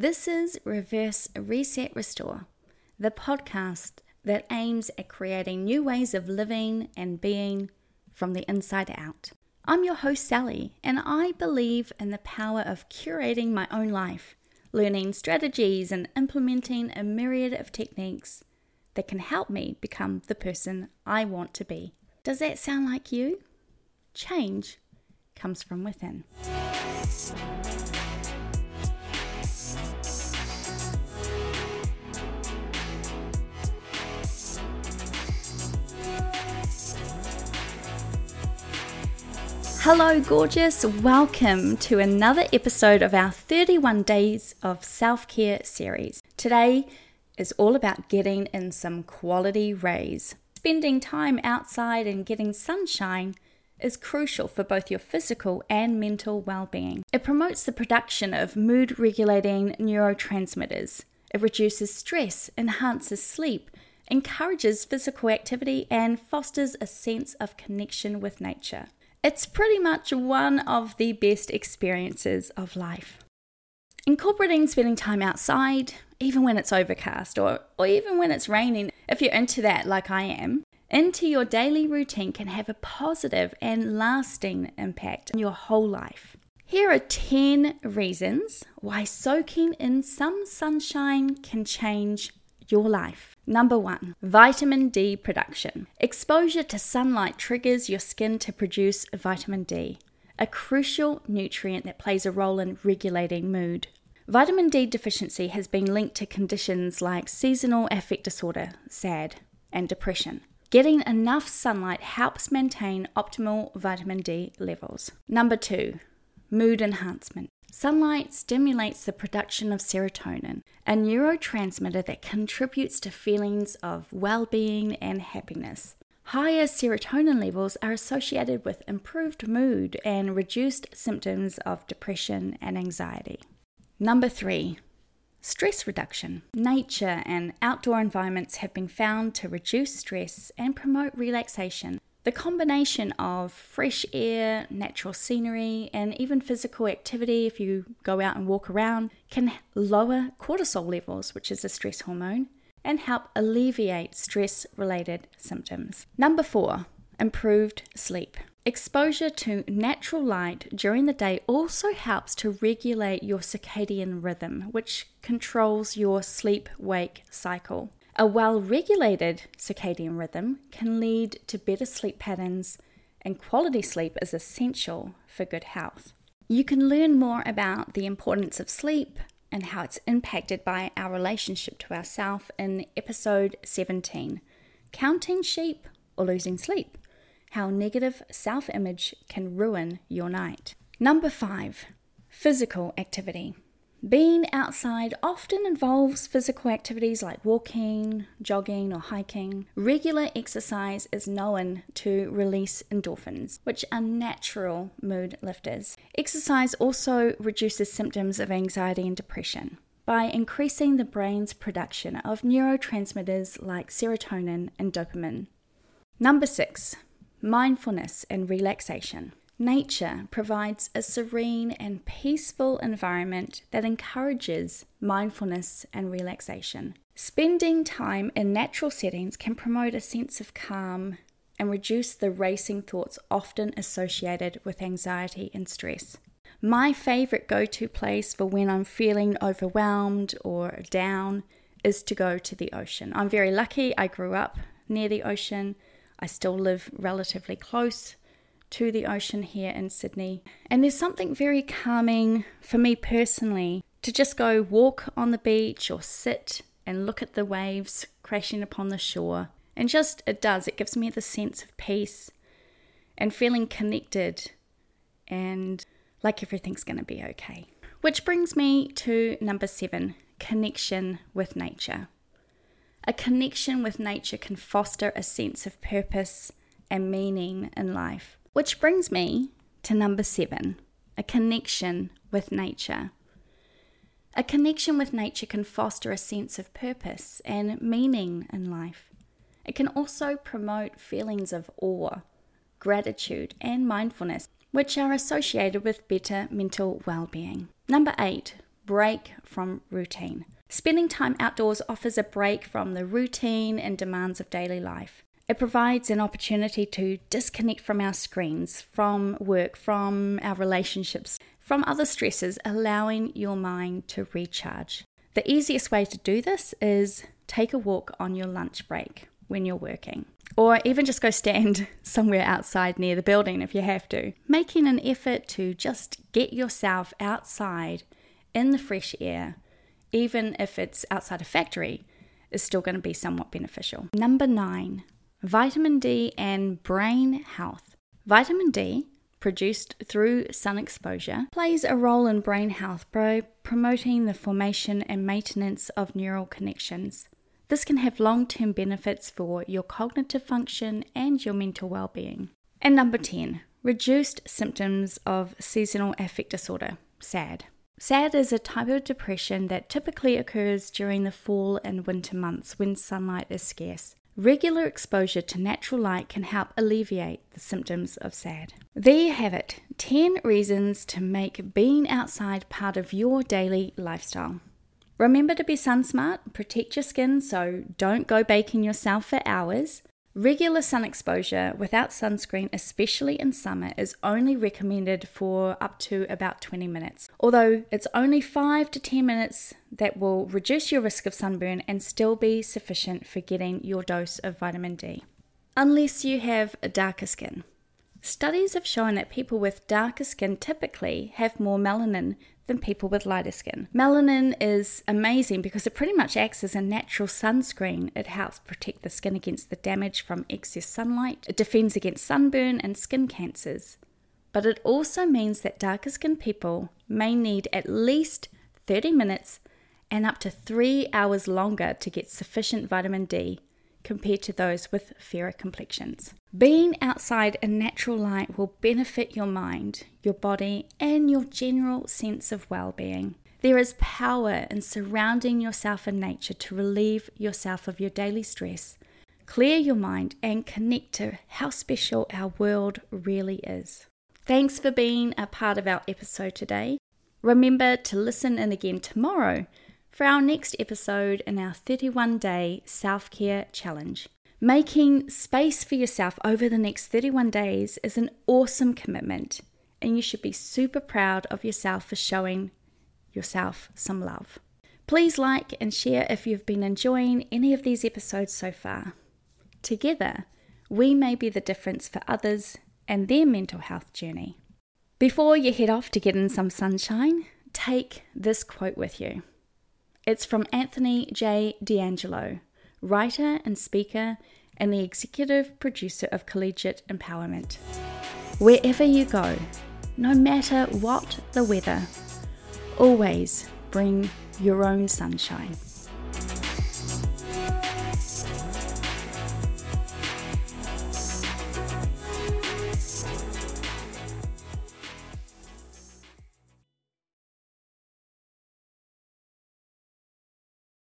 This is Reverse Reset Restore, the podcast that aims at creating new ways of living and being from the inside out. I'm your host, Sally, and I believe in the power of curating my own life, learning strategies, and implementing a myriad of techniques that can help me become the person I want to be. Does that sound like you? Change comes from within. Hello, gorgeous. Welcome to another episode of our 31 Days of Self Care series. Today is all about getting in some quality rays. Spending time outside and getting sunshine is crucial for both your physical and mental well being. It promotes the production of mood regulating neurotransmitters, it reduces stress, enhances sleep, encourages physical activity, and fosters a sense of connection with nature. It's pretty much one of the best experiences of life. Incorporating spending time outside, even when it's overcast or, or even when it's raining, if you're into that like I am, into your daily routine can have a positive and lasting impact on your whole life. Here are 10 reasons why soaking in some sunshine can change your life. Number one, vitamin D production. Exposure to sunlight triggers your skin to produce vitamin D, a crucial nutrient that plays a role in regulating mood. Vitamin D deficiency has been linked to conditions like seasonal affect disorder, SAD, and depression. Getting enough sunlight helps maintain optimal vitamin D levels. Number two, mood enhancement. Sunlight stimulates the production of serotonin, a neurotransmitter that contributes to feelings of well being and happiness. Higher serotonin levels are associated with improved mood and reduced symptoms of depression and anxiety. Number three, Stress reduction. Nature and outdoor environments have been found to reduce stress and promote relaxation. The combination of fresh air, natural scenery, and even physical activity, if you go out and walk around, can lower cortisol levels, which is a stress hormone, and help alleviate stress related symptoms. Number four, improved sleep. Exposure to natural light during the day also helps to regulate your circadian rhythm, which controls your sleep wake cycle. A well regulated circadian rhythm can lead to better sleep patterns, and quality sleep is essential for good health. You can learn more about the importance of sleep and how it's impacted by our relationship to ourself in episode 17 Counting Sheep or Losing Sleep how negative self image can ruin your night. Number five, physical activity. Being outside often involves physical activities like walking, jogging, or hiking. Regular exercise is known to release endorphins, which are natural mood lifters. Exercise also reduces symptoms of anxiety and depression by increasing the brain's production of neurotransmitters like serotonin and dopamine. Number six, mindfulness and relaxation. Nature provides a serene and peaceful environment that encourages mindfulness and relaxation. Spending time in natural settings can promote a sense of calm and reduce the racing thoughts often associated with anxiety and stress. My favorite go to place for when I'm feeling overwhelmed or down is to go to the ocean. I'm very lucky I grew up near the ocean I still live relatively close to the ocean here in Sydney. And there's something very calming for me personally to just go walk on the beach or sit and look at the waves crashing upon the shore. And just it does, it gives me the sense of peace and feeling connected and like everything's going to be okay. Which brings me to number seven connection with nature. A connection with nature can foster a sense of purpose and meaning in life. Which brings me to number seven a connection with nature. A connection with nature can foster a sense of purpose and meaning in life. It can also promote feelings of awe, gratitude, and mindfulness, which are associated with better mental well being. Number eight, break from routine. Spending time outdoors offers a break from the routine and demands of daily life. It provides an opportunity to disconnect from our screens, from work, from our relationships, from other stresses, allowing your mind to recharge. The easiest way to do this is take a walk on your lunch break when you're working, or even just go stand somewhere outside near the building if you have to. Making an effort to just get yourself outside in the fresh air, even if it's outside a factory, is still going to be somewhat beneficial. Number nine, Vitamin D and brain health. Vitamin D, produced through sun exposure, plays a role in brain health by promoting the formation and maintenance of neural connections. This can have long term benefits for your cognitive function and your mental well being. And number 10, reduced symptoms of seasonal affect disorder, SAD. SAD is a type of depression that typically occurs during the fall and winter months when sunlight is scarce. Regular exposure to natural light can help alleviate the symptoms of SAD. There you have it 10 reasons to make being outside part of your daily lifestyle. Remember to be sun smart, protect your skin, so don't go baking yourself for hours. Regular sun exposure without sunscreen, especially in summer, is only recommended for up to about 20 minutes. Although it's only 5 to 10 minutes that will reduce your risk of sunburn and still be sufficient for getting your dose of vitamin D. Unless you have a darker skin. Studies have shown that people with darker skin typically have more melanin than people with lighter skin. Melanin is amazing because it pretty much acts as a natural sunscreen. It helps protect the skin against the damage from excess sunlight, it defends against sunburn and skin cancers. But it also means that darker skinned people may need at least 30 minutes and up to three hours longer to get sufficient vitamin D compared to those with fairer complexions. Being outside in natural light will benefit your mind, your body, and your general sense of well being. There is power in surrounding yourself in nature to relieve yourself of your daily stress, clear your mind, and connect to how special our world really is. Thanks for being a part of our episode today. Remember to listen in again tomorrow for our next episode in our 31 day self care challenge. Making space for yourself over the next 31 days is an awesome commitment, and you should be super proud of yourself for showing yourself some love. Please like and share if you've been enjoying any of these episodes so far. Together, we may be the difference for others and their mental health journey. Before you head off to get in some sunshine, take this quote with you. It's from Anthony J. D'Angelo, writer and speaker, and the executive producer of Collegiate Empowerment. Wherever you go, no matter what the weather, always bring your own sunshine.